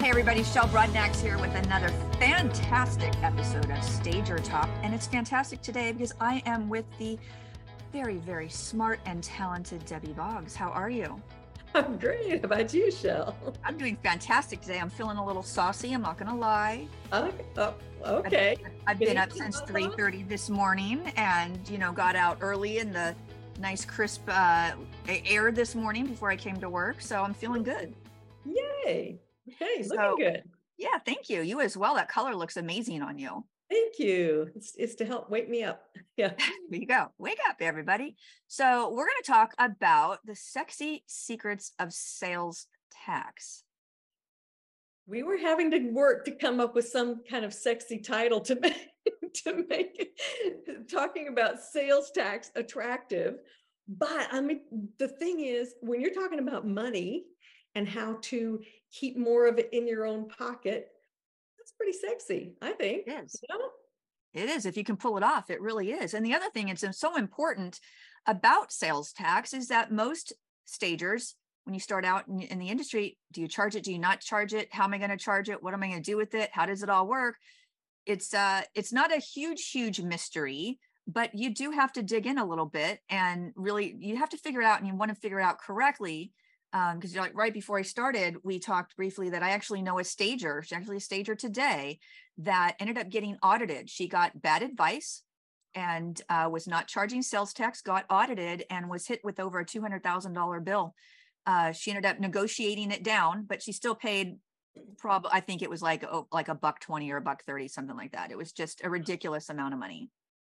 Hey, everybody, Shell Brodnax here with another fantastic episode of Stager Talk. And it's fantastic today because I am with the very, very smart and talented Debbie Boggs. How are you? I'm great. How about you, Shel? I'm doing fantastic today. I'm feeling a little saucy. I'm not going to lie. Uh, oh, okay. I've, I've been up since 3:30 this morning, and you know, got out early in the nice crisp uh, air this morning before I came to work. So I'm feeling good. Yay! Hey, so, looking good. Yeah, thank you. You as well. That color looks amazing on you. Thank you. It's, it's to help wake me up. Yeah. there you go. Wake up, everybody. So, we're going to talk about the sexy secrets of sales tax. We were having to work to come up with some kind of sexy title to make to make it, talking about sales tax attractive. But I mean, the thing is, when you're talking about money and how to keep more of it in your own pocket, that's pretty sexy, I think. It is. You know? It is. If you can pull it off, it really is. And the other thing it's so important about sales tax is that most stagers, when you start out in, in the industry, do you charge it? Do you not charge it? How am I going to charge it? What am I going to do with it? How does it all work? It's uh it's not a huge, huge mystery, but you do have to dig in a little bit and really you have to figure it out and you want to figure it out correctly because um, like right before I started, we talked briefly that I actually know a stager, she's actually a stager today, that ended up getting audited. She got bad advice and uh, was not charging sales tax, got audited, and was hit with over a two hundred thousand dollar bill. Uh, she ended up negotiating it down, but she still paid. Probably, I think it was like oh, like a buck twenty or a buck thirty, something like that. It was just a ridiculous amount of money.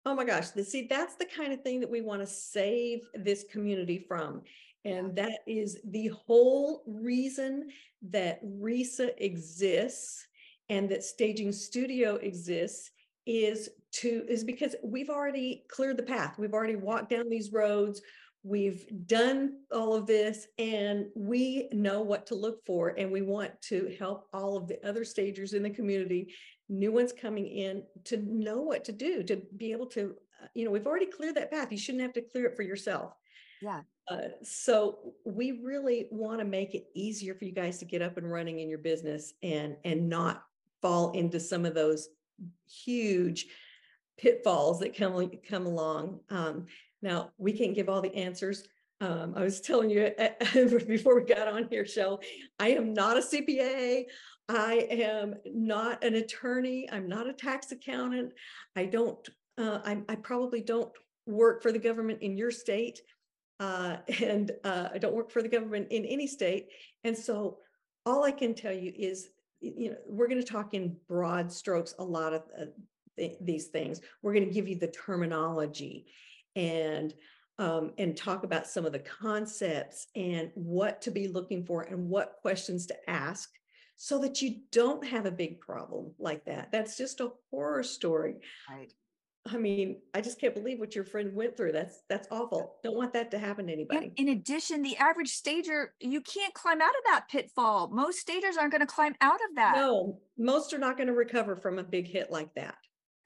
Oh my gosh! See, that's the kind of thing that we want to save this community from and that is the whole reason that RESA exists and that Staging Studio exists is to is because we've already cleared the path. We've already walked down these roads. We've done all of this and we know what to look for and we want to help all of the other stagers in the community, new ones coming in to know what to do, to be able to, uh, you know, we've already cleared that path. You shouldn't have to clear it for yourself. Yeah. Uh, so we really want to make it easier for you guys to get up and running in your business and and not fall into some of those huge pitfalls that come come along. Um, now we can't give all the answers. Um, I was telling you before we got on here, Shell, I am not a CPA. I am not an attorney. I'm not a tax accountant. I don't. Uh, I, I probably don't work for the government in your state uh, and uh, I don't work for the government in any state. And so all I can tell you is, you know, we're going to talk in broad strokes a lot of uh, th- these things. We're going to give you the terminology and um, and talk about some of the concepts and what to be looking for and what questions to ask so that you don't have a big problem like that. That's just a horror story. Right. I mean, I just can't believe what your friend went through. That's that's awful. Don't want that to happen to anybody. In addition, the average stager, you can't climb out of that pitfall. Most stagers aren't going to climb out of that. No, most are not going to recover from a big hit like that.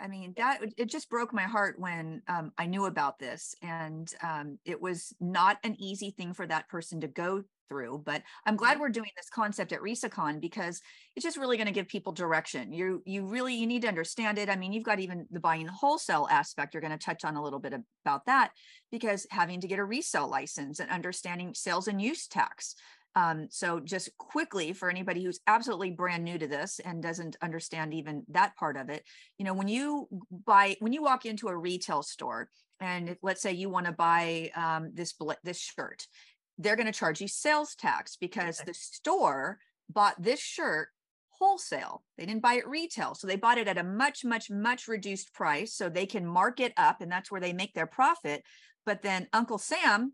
I mean, that it just broke my heart when um, I knew about this, and um, it was not an easy thing for that person to go through but i'm glad we're doing this concept at resacon because it's just really going to give people direction. You you really you need to understand it. I mean you've got even the buying wholesale aspect you're going to touch on a little bit about that because having to get a resale license and understanding sales and use tax. Um, so just quickly for anybody who's absolutely brand new to this and doesn't understand even that part of it you know when you buy when you walk into a retail store and let's say you want to buy um, this this shirt they're going to charge you sales tax because okay. the store bought this shirt wholesale. They didn't buy it retail. So they bought it at a much, much, much reduced price so they can mark it up and that's where they make their profit. But then Uncle Sam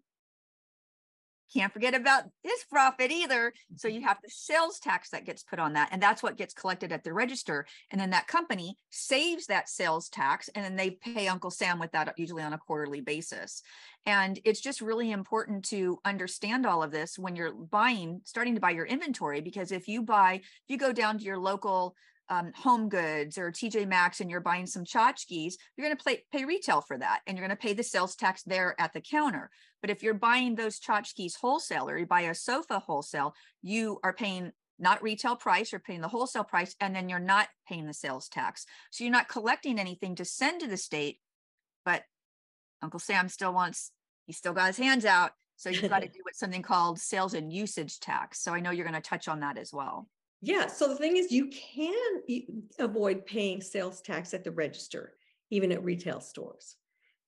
can't forget about this profit either. So mm-hmm. you have the sales tax that gets put on that. And that's what gets collected at the register. And then that company saves that sales tax and then they pay Uncle Sam with that usually on a quarterly basis. And it's just really important to understand all of this when you're buying, starting to buy your inventory, because if you buy, if you go down to your local um, home goods or TJ Maxx and you're buying some tchotchkes, you're going to pay, pay retail for that and you're going to pay the sales tax there at the counter. But if you're buying those tchotchkes wholesale or you buy a sofa wholesale, you are paying not retail price, you're paying the wholesale price, and then you're not paying the sales tax. So you're not collecting anything to send to the state, but Uncle Sam still wants, he still got his hands out. So you've got to do something called sales and usage tax. So I know you're going to touch on that as well. Yeah. So the thing is, you can avoid paying sales tax at the register, even at retail stores.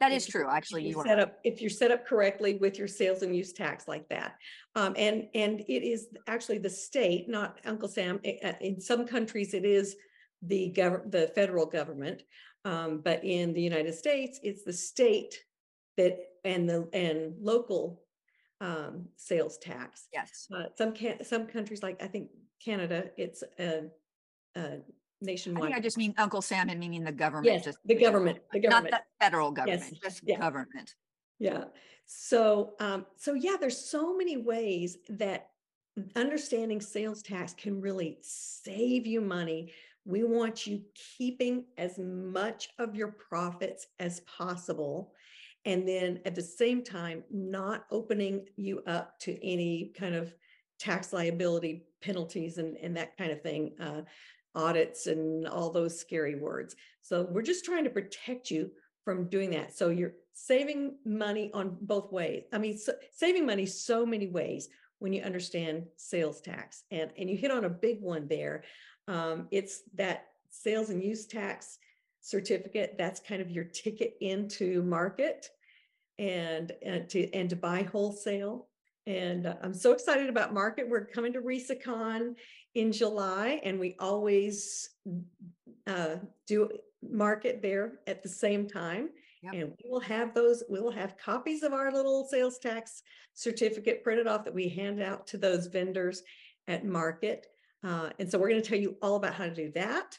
That is true. Actually, you set up if you're set up correctly with your sales and use tax like that, um, and and it is actually the state, not Uncle Sam. In some countries, it is the gov- the federal government, um, but in the United States, it's the state that and the and local um, sales tax. Yes. Uh, some can some countries like I think Canada, it's a, a nationwide. I think I just mean Uncle Sam and meaning the government. Yes, just the government, the government, not the federal government, Yes, just yeah. government. Yeah. So, um, so yeah, there's so many ways that understanding sales tax can really save you money. We want you keeping as much of your profits as possible. And then at the same time, not opening you up to any kind of tax liability penalties and, and that kind of thing, uh, audits and all those scary words. So we're just trying to protect you from doing that. So you're saving money on both ways. I mean, so, saving money so many ways when you understand sales tax. And, and you hit on a big one there. Um, it's that sales and use tax certificate. That's kind of your ticket into market and, and to and to buy wholesale. And uh, I'm so excited about market. We're coming to RESACON in July, and we always uh, do market there at the same time. Yep. And we will have those, we will have copies of our little sales tax certificate printed off that we hand out to those vendors at market. Uh, and so we're going to tell you all about how to do that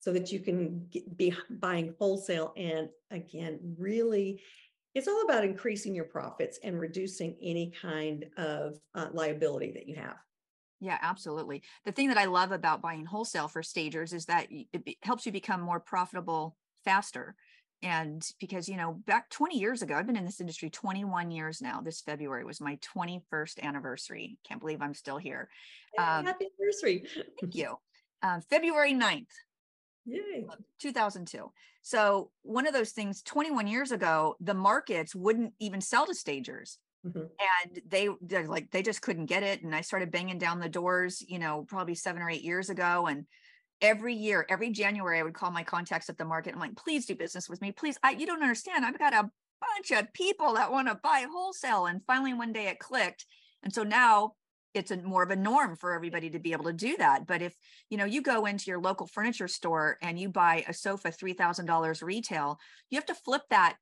so that you can get, be buying wholesale. And again, really, it's all about increasing your profits and reducing any kind of uh, liability that you have. Yeah, absolutely. The thing that I love about buying wholesale for stagers is that it helps you become more profitable faster. And because, you know, back 20 years ago, I've been in this industry 21 years now. This February was my 21st anniversary. Can't believe I'm still here. Um, Happy anniversary. thank you. Um, February 9th, Yay. 2002. So one of those things 21 years ago, the markets wouldn't even sell to stagers. Mm-hmm. And they like they just couldn't get it. And I started banging down the doors, you know, probably seven or eight years ago. And every year, every January, I would call my contacts at the market. I'm like, please do business with me. Please. I, you don't understand. I've got a bunch of people that want to buy wholesale. And finally one day it clicked. And so now it's a more of a norm for everybody to be able to do that. But if you know you go into your local furniture store and you buy a sofa $3,000 retail, you have to flip that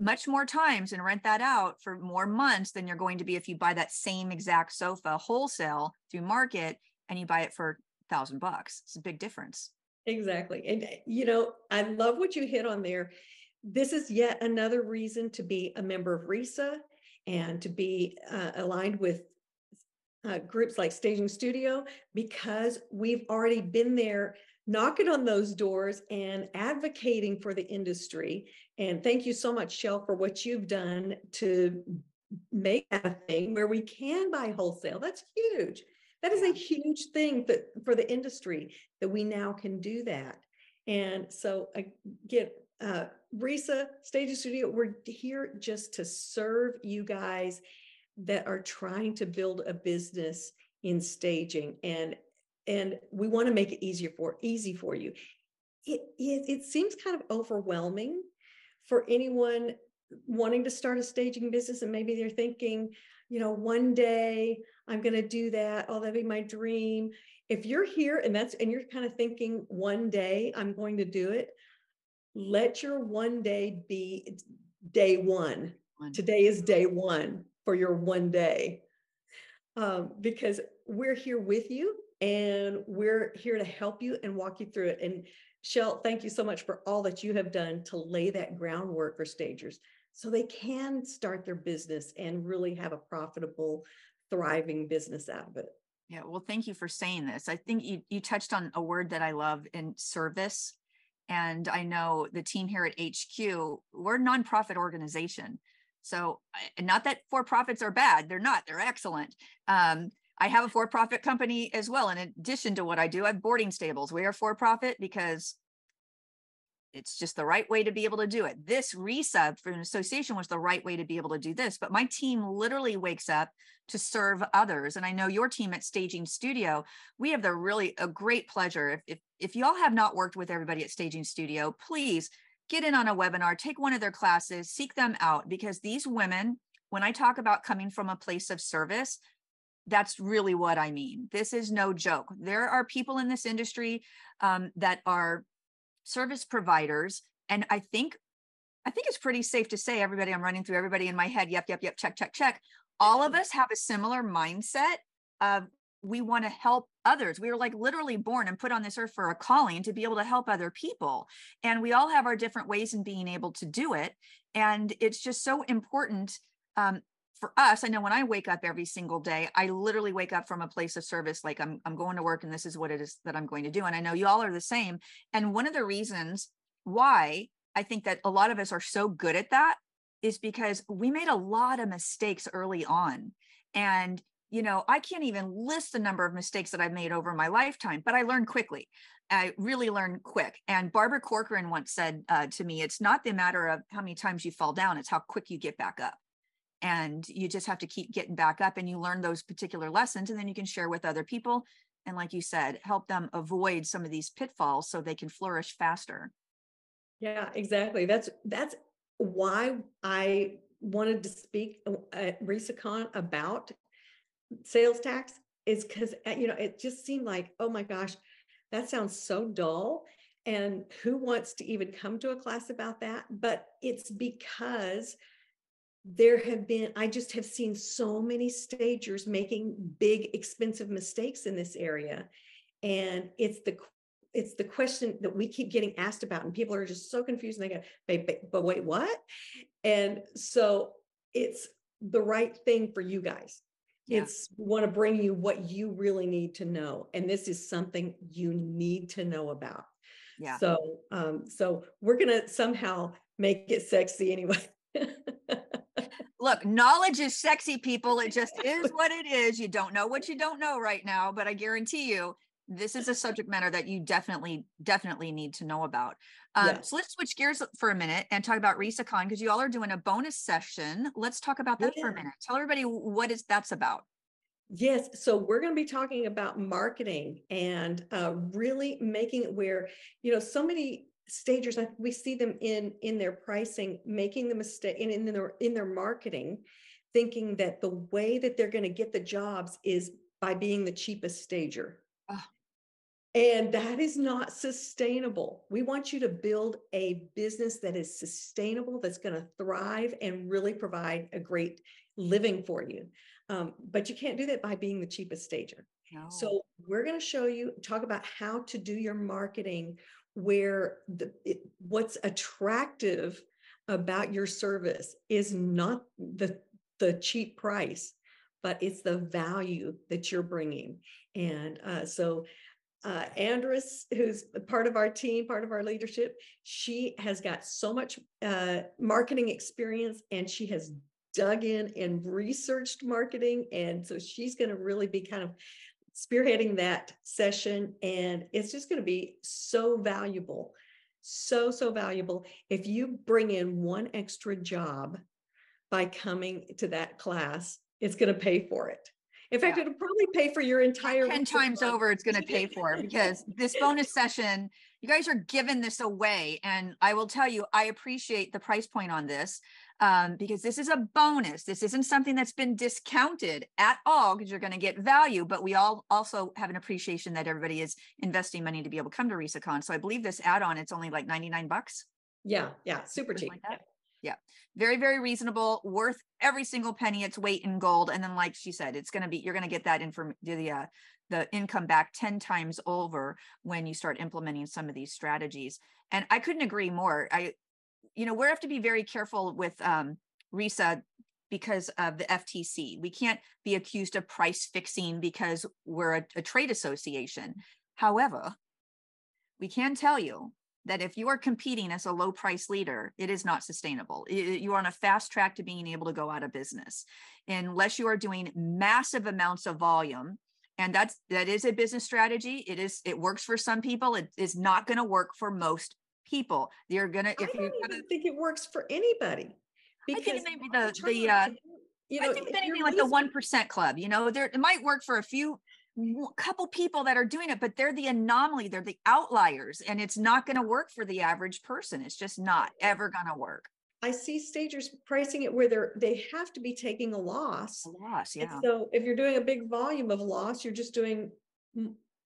much more times and rent that out for more months than you're going to be if you buy that same exact sofa wholesale through market and you buy it for a thousand bucks. It's a big difference. Exactly. And eh, you know, I love what you hit on there. This is yet another reason to be a member of RESA and to be uh, aligned with uh, groups like Staging Studio because we've already been there knocking on those doors and advocating for the industry. And thank you so much, Shell, for what you've done to make that a thing where we can buy wholesale. That's huge. That is a huge thing that for the industry that we now can do that. And so again, uh, RESA, Staging Studio, we're here just to serve you guys that are trying to build a business in staging and and we want to make it easier for easy for you. It, it it seems kind of overwhelming for anyone wanting to start a staging business and maybe they're thinking you know one day i'm going to do that oh that'd be my dream. If you're here and that's and you're kind of thinking one day i'm going to do it let your one day be day one, one. today is day one for your one day um, because we're here with you and we're here to help you and walk you through it. And Shell, thank you so much for all that you have done to lay that groundwork for stagers so they can start their business and really have a profitable, thriving business out of it. Yeah, well, thank you for saying this. I think you, you touched on a word that I love in service. And I know the team here at HQ, we're a nonprofit organization. So, not that for profits are bad, they're not, they're excellent. Um, I have a for profit company as well. In addition to what I do, I have boarding stables. We are for profit because it's just the right way to be able to do it. This resub for an association was the right way to be able to do this. But my team literally wakes up to serve others. And I know your team at Staging Studio, we have the really a great pleasure. If if, if y'all have not worked with everybody at Staging Studio, please get in on a webinar, take one of their classes, seek them out because these women, when I talk about coming from a place of service, that's really what I mean. This is no joke. There are people in this industry um, that are service providers and i think i think it's pretty safe to say everybody i'm running through everybody in my head yep yep yep check check check all of us have a similar mindset of we want to help others we were like literally born and put on this earth for a calling to be able to help other people and we all have our different ways in being able to do it and it's just so important um, for us, I know when I wake up every single day, I literally wake up from a place of service, like I'm I'm going to work and this is what it is that I'm going to do. And I know you all are the same. And one of the reasons why I think that a lot of us are so good at that is because we made a lot of mistakes early on. And you know, I can't even list the number of mistakes that I've made over my lifetime, but I learned quickly. I really learned quick. And Barbara Corcoran once said uh, to me, it's not the matter of how many times you fall down, it's how quick you get back up and you just have to keep getting back up and you learn those particular lessons and then you can share with other people and like you said help them avoid some of these pitfalls so they can flourish faster yeah exactly that's that's why i wanted to speak uh, at RESACon about sales tax is because uh, you know it just seemed like oh my gosh that sounds so dull. And who wants to even come to a class about that? But it's because there have been i just have seen so many stagers making big expensive mistakes in this area. And it's the it's the question that we keep getting asked about and people are just so confused and they go but, but wait what? And so it's the right thing for you guys yeah. it's want to bring you what you really need to know and this is something you need to know about yeah so um so we're gonna somehow make it sexy anyway look, knowledge is sexy, people. It just is what it is. You don't know what you don't know right now, but I guarantee you, this is a subject matter that you definitely, definitely need to know about. Um, yes. So let's switch gears for a minute and talk about RESACon because you all are doing a bonus session. Let's talk about that yeah. for a minute. Tell everybody what is that's about. Yes. So we're going to be talking about marketing and uh, really making it where, you know, so many stagers we see them in in their pricing making the mistake in, in their in their marketing thinking that the way that they're going to get the jobs is by being the cheapest stager oh. And that is not sustainable. We want you to build a business that is sustainable that's going to thrive and really provide a great living for you. Um, but you can't do that by being the cheapest stager. No. so we're going to show you talk about how to do your marketing where the, it, what's attractive about your service is not the the cheap price but it's the value that you're bringing. And uh, so uh, Andress, who's part of our team, part of our leadership, she has got so much uh, marketing experience and she has dug in and researched marketing. And so she's going to really be kind of spearheading that session. And it's just going to be so valuable, so, so valuable. If you bring in one extra job by coming to that class, it's going to pay for it. In fact, yeah. it'll probably pay for your entire 10 times over, it's going to pay for because this bonus session, you guys are giving this away. And I will tell you, I appreciate the price point on this um, because this is a bonus. This isn't something that's been discounted at all because you're going to get value. But we all also have an appreciation that everybody is investing money to be able to come to RESACon. So I believe this add-on, it's only like 99 bucks. Yeah, yeah, super cheap. Like yeah. very, very reasonable, worth every single penny. Its weight in gold. And then, like she said, it's going to be, you're going to get that inform the uh, the income back 10 times over when you start implementing some of these strategies. And I couldn't agree more. I you know, we have to be very careful with um, RESA because of the FTC. We can't be accused of price fixing because we're a, a trade association. However, we can tell you that if you are competing as a low price leader, it is not sustainable. You are on a fast track to being able to go out of business unless you are doing massive amounts of volume. And that's that is a business strategy. It is it works for some people. It is not going to work for most people. You're gonna if you don't even think it works for anybody. Because I think maybe the the uh, you know, I think anything like the one percent club. You know, there it might work for a few couple people that are doing it, but they're the anomaly, they're the outliers, and it's not going to work for the average person. It's just not ever going to work. I see stagers pricing it where they're they have to be taking a loss. A loss, yeah. And so if you're doing a big volume of loss, you're just doing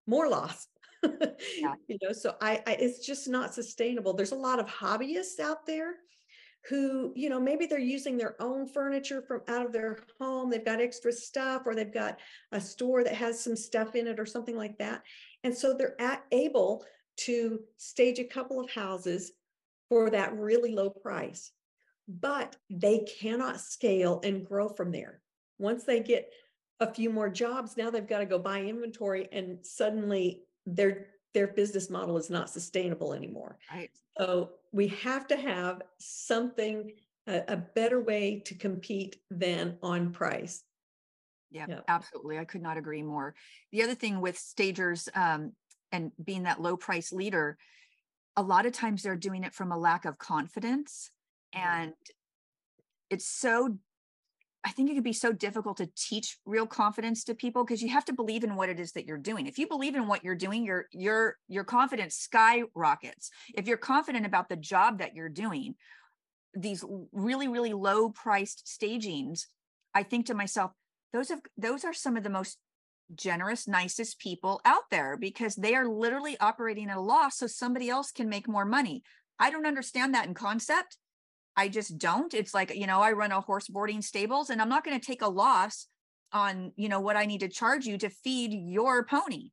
more loss. yeah. You know, so I, I it's just not sustainable. There's a lot of hobbyists out there who, you know, maybe they're using their own furniture from out of their home. They've got extra stuff, or they've got a store that has some stuff in it, or something like that. And so they're at, able to stage a couple of houses for that really low price, but they cannot scale and grow from there. Once they get a few more jobs, now they've got to go buy inventory, and suddenly their their business model is not sustainable anymore. Right. So we have to have something, a, a better way to compete than on price. Yeah, yeah, absolutely. I could not agree more. The other thing with stagers um, and being that low price leader, a lot of times they're doing it from a lack of confidence. And it's so I think it could be so difficult to teach real confidence to people because you have to believe in what it is that you're doing. If you believe in what you're doing, your your your confidence skyrockets. If you're confident about the job that you're doing, these really really low priced stagings, I think to myself, those have those are some of the most generous nicest people out there because they are literally operating at a loss so somebody else can make more money. I don't understand that in concept I just don't. It's like, you know, I run a horse boarding stables and I'm not going to take a loss on, you know, what I need to charge you to feed your pony.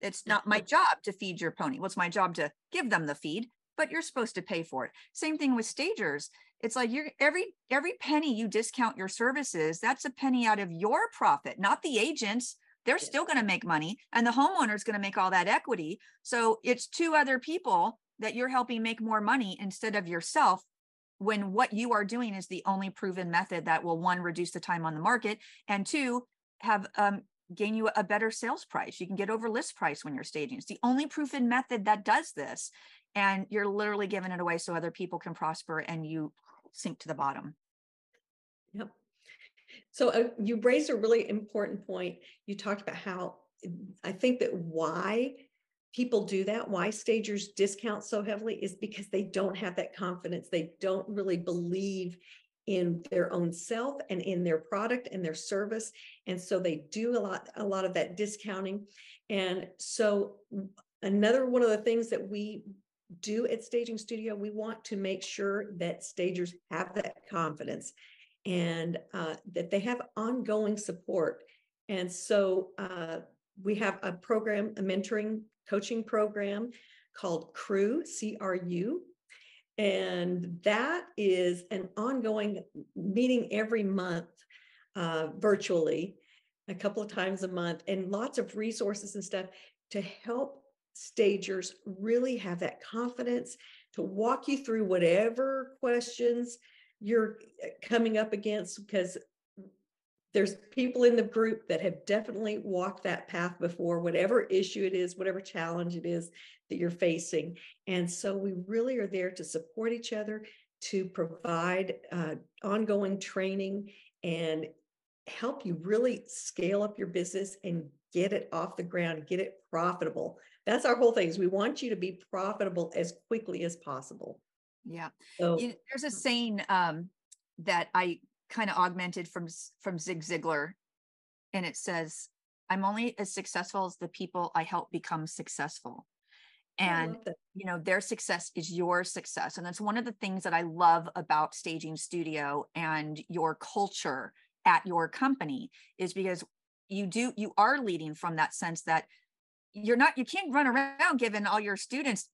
It's not my job to feed your pony. What's my job to give them the feed, but you're supposed to pay for it. Same thing with stagers. It's like you're every every penny you discount your services, that's a penny out of your profit, not the agents. They're still going to make money and the homeowner is going to make all that equity. So it's two other people that you're helping make more money instead of yourself when what you are doing is the only proven method that will one reduce the time on the market and two have um, gain you a better sales price. You can get over list price when you're staging. It's the only proven method that does this and you're literally giving it away so other people can prosper and you sink to the bottom. Yep. So uh, you raised a really important point. You talked about how i think that why people do that, why stagers discount so heavily is because they don't have that confidence. They don't really believe in their own self and in their product and their service. And so they do a lot, a lot of that discounting. And so another one of the things that we do at Staging Studio, we want to make sure that stagers have that confidence and uh, that they have ongoing support. And so uh, we have a program, a mentoring coaching program called CRU, C R U. And that is an ongoing meeting every month uh, virtually, a couple of times a month, and lots of resources and stuff to help stagers really have that confidence to walk you through whatever questions you're uh, coming up against because there's people in the group that have definitely walked that path before, whatever issue it is, whatever challenge it is that you're facing. And so we really are there to support each other, to provide uh, ongoing training and help you really scale up your business and get it off the ground, get it profitable. That's our whole thing is we want you to be profitable as quickly as possible. Yeah. So, there's a saying um, that I kind of augmented from from Zig Ziglar, and it says, "I'm only as successful as the people I help become successful." And you know, their success is your success, and that's one of the things that I love about Staging Studio and your culture at your company is because you do you are leading from that sense that you're not you can't run around giving all your students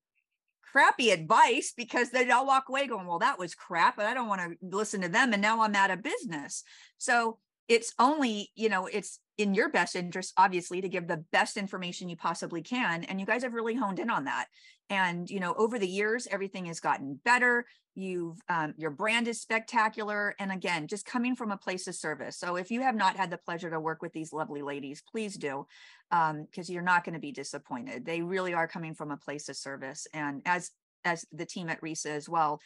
crappy advice because then I'll walk away going, well, that was crap, but I don't want to listen to them. And now I'm out of business. So it's only you know it's in your best interest obviously to give the best information you possibly can and you guys have really honed in on that. And you know over the years everything has gotten better. You've um, your brand is spectacular and again just coming from a place of service. So if you have not had the pleasure to work with these lovely ladies please do because um, you're not going to be disappointed. They really are coming from a place of service and as as the team at resa as well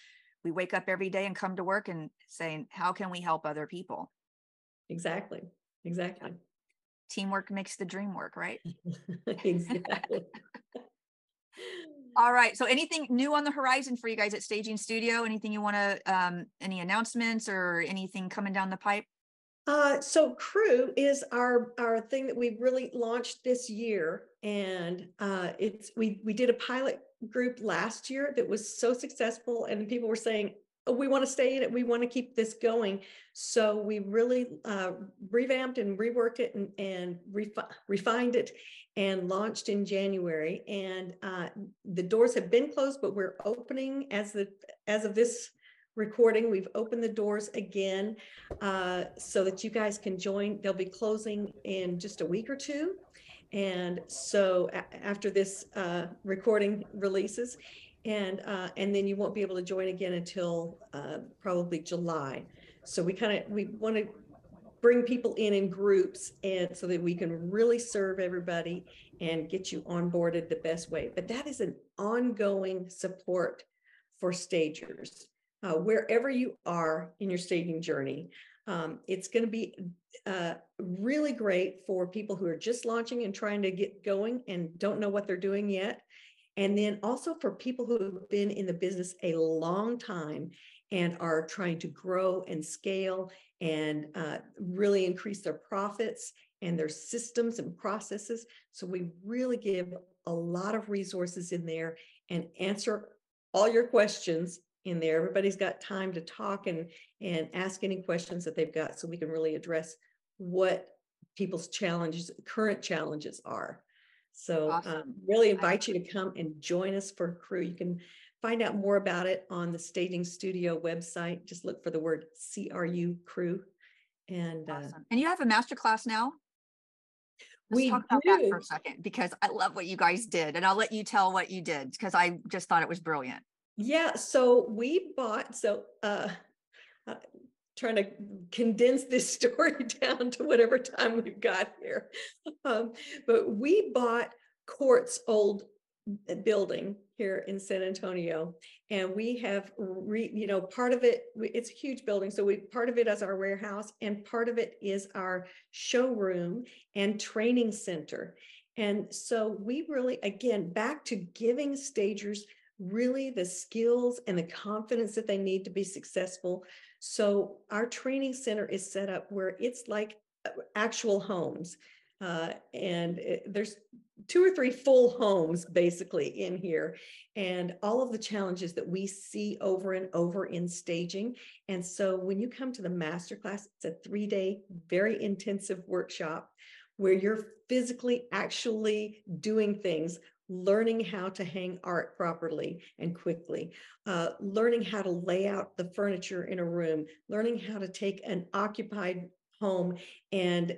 we wake up every day and come to work and saying how can we help other people exactly exactly. Teamwork makes the dream work right? Exactly. All right so anything new on the horizon for you guys at staging studio? Anything you want to um any announcements or anything coming down the pipe? Uh, so crew is our our thing that we really launched this year and uh, it's we we did a pilot group last year that was so successful and people were saying we want to stay in it we want to keep this going so we really uh, revamped and reworked it and, and refi- refined it and launched in january and uh, the doors have been closed but we're opening as the as of this recording. We've opened the doors again uh, so that you guys can join. They'll be closing in just a week or two. And so a- after this uh, recording releases, and uh, and then you won't be able to join again until uh, probably July. So we kind of we want to bring people in in groups and so that we can really serve everybody and get you onboarded the best way. But that is an ongoing support for stagers uh, wherever you are in your staging journey. Um, it's going to be uh, really great for people who are just launching and trying to get going and don't know what they're doing yet. And then also for people who have been in the business a long time and are trying to grow and scale and uh, really increase their profits and their systems and processes. So we really give a lot of resources in there and answer all your questions in there. Everybody's got time to talk and and ask any questions that they've got so we can really address what people's challenges, current challenges are. So awesome. um, really invite you to come and join us for crew. You can find out more about it on the Staging Studio website. Just look for the word CRU crew. And uh, awesome. uh, and you have a master class now. Let's we talk about do. that for a second because I love what you guys did, and I'll let you tell what you did because I just thought it was brilliant. Yeah, so we bought, so uh, uh, trying to condense this story down to whatever time we've got here. Um, but we bought Cort's old building here in San Antonio, and we have, re, you know, part of it, it's a huge building. So we part of it as our warehouse, and part of it is our showroom and training center. And so we really, again, back to giving stagers really the skills and the confidence that they need to be successful. So our training center is set up where it's like uh, actual homes. Uh, and it, there's two or three full homes basically in here and all of the challenges that we see over and over in staging and so when you come to the masterclass it's a three day very intensive workshop where you're physically actually doing things learning how to hang art properly and quickly, uh, learning how to lay out the furniture in a room, learning how to take an occupied home and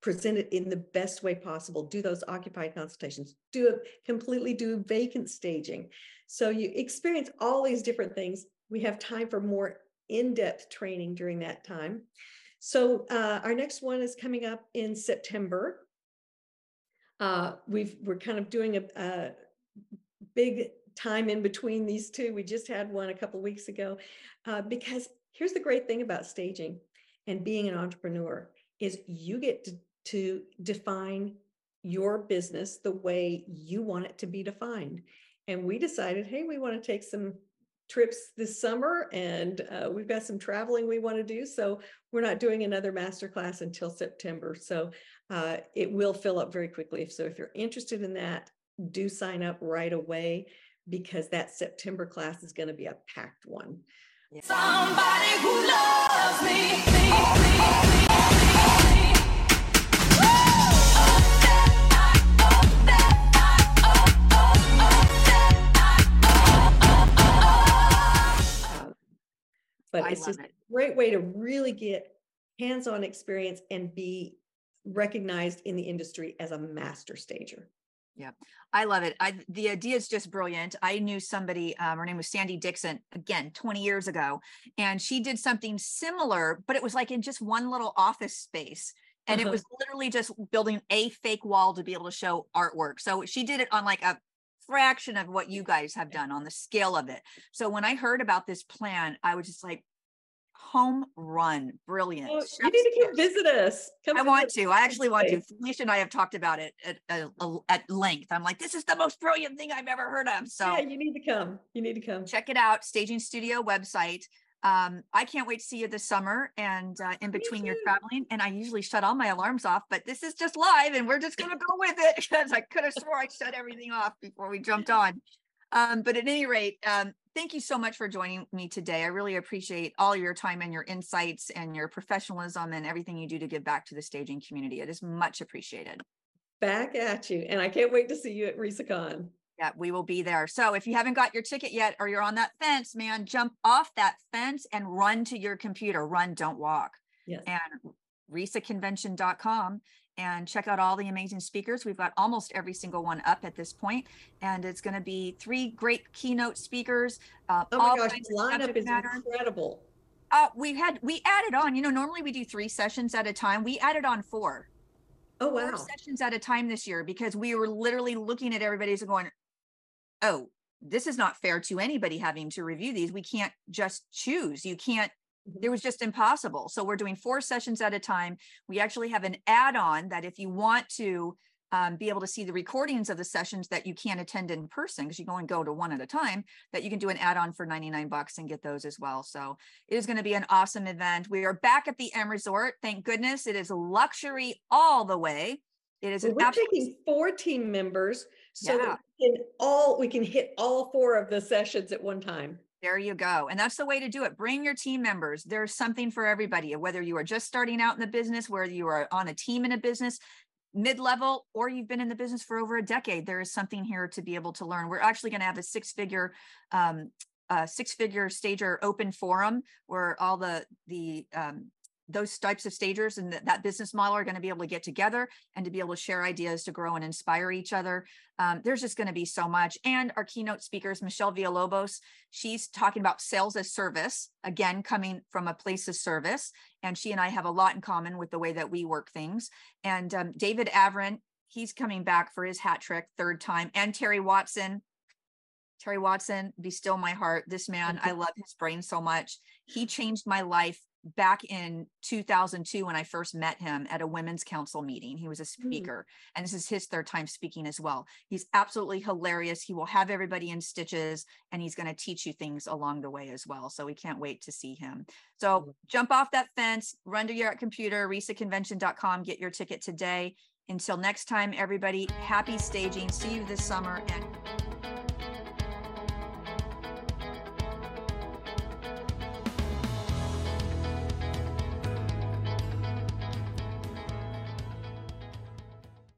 present it in the best way possible do those occupied consultations do it completely do vacant staging. So you experience all these different things. We have time for more in-depth training during that time. So uh, our next one is coming up in september uh, we've we're kind of doing a, a, big time in between these two. We just had one a couple weeks ago uh, because here's the great thing about staging and being an entrepreneur is you get to, to define your business the way you want it to be defined. And we decided, hey, we want to take some trips this summer and uh, we've got some traveling we want to do so we're not doing another master class until september so uh, it will fill up very quickly so if you're interested in that do sign up right away because that september class is going to be a packed one Somebody who loves me. but I it's just it. a great way to really get hands-on experience and be recognized in the industry as a master stager. Yeah, I love it. I the idea is just brilliant. I knew somebody, um, her name was Sandy Dixon, again, 20 years ago, and she did something similar, but it was like in just one little office space. And uh-huh. it was literally just building a fake wall to be able to show artwork. So she did it on like a fraction of what you guys have done on the scale of it. So when I heard about this plan, I was just like, home run. Brilliant. Oh, you need to come visit us. Come I want to. I actually want to. Felicia and I have talked about it at, at, at, length. I'm like, this is the most brilliant thing I've ever heard of. So yeah, you need to come. You need to come. Check it out. Staging Studio website. Um, I can't wait to see you this summer and uh, in between your traveling. And I usually shut all my alarms off, but this is just live and we're just going to go with it because I could have swore I shut everything off before we jumped on. Um, but at any rate, um, thank you so much for joining me today. I really appreciate all your time and your insights and your professionalism and everything you do to give back to the staging community. It is much appreciated. Back at you. And I can't wait to see you at RESACon. Yeah, we will be there. So if you haven't got your ticket yet or you're on that fence, man, jump off that fence and run to your computer. Run, don't walk. Yes. And resaconvention.com and check out all the amazing speakers. We've got almost every single one up at this point, and it's going to be three great keynote speakers. Uh, oh my gosh, the lineup is matter. incredible. Uh, we had we added on. You know, normally we do three sessions at a time. We added on four. Oh wow! Four sessions at a time this year because we were literally looking at everybody's and going, "Oh, this is not fair to anybody having to review these. We can't just choose. You can't it was just impossible. So we're doing four sessions at a time. We actually have an add-on that if you want to um, be able to see the recordings of the sessions that you can't attend in person because you can only go to one at a time, that you can do an add-on for 99 bucks and get those as well. So it is going to be an awesome event. We are back at the M Resort. Thank goodness. It is luxury all the way. It is well, we're taking four team members so yeah. that we can all we can hit all four of the sessions at one time. There you go. And that's the way to do it. Bring your team members. There's something for everybody, whether you are just starting out in the business, whether you are on a team in a business, mid level, or you've been in the business for over a decade. There is something here to be able to learn. We're actually going to have a six figure um, uh, six figure stager open forum where all the the um, those types of stagers and th- that business model are going to be able to get together and to be able to share ideas to grow and inspire each other. Um, there's just going to be so much. And our keynote speakers, Michelle Villalobos, she's talking about sales as service, again, coming from a place of service. And she and I have a lot in common with the way that we work things. And um, David Avrin, he's coming back for his hat trick, third time. And Terry Watson, Terry Watson, be still my heart. This man, I love his brain so much. He changed my life back in 2002 when I first met him at a women's council meeting. He was a mm. speaker, mm. and this is his third time speaking as well. He's absolutely hilarious. He will have everybody in stitches, and he's going to teach you things along the way as well. So we can't wait to see him. So mm. jump off that fence, run to your computer, resaconvention.com, get your ticket today. Until next time, everybody, happy staging. See you this summer and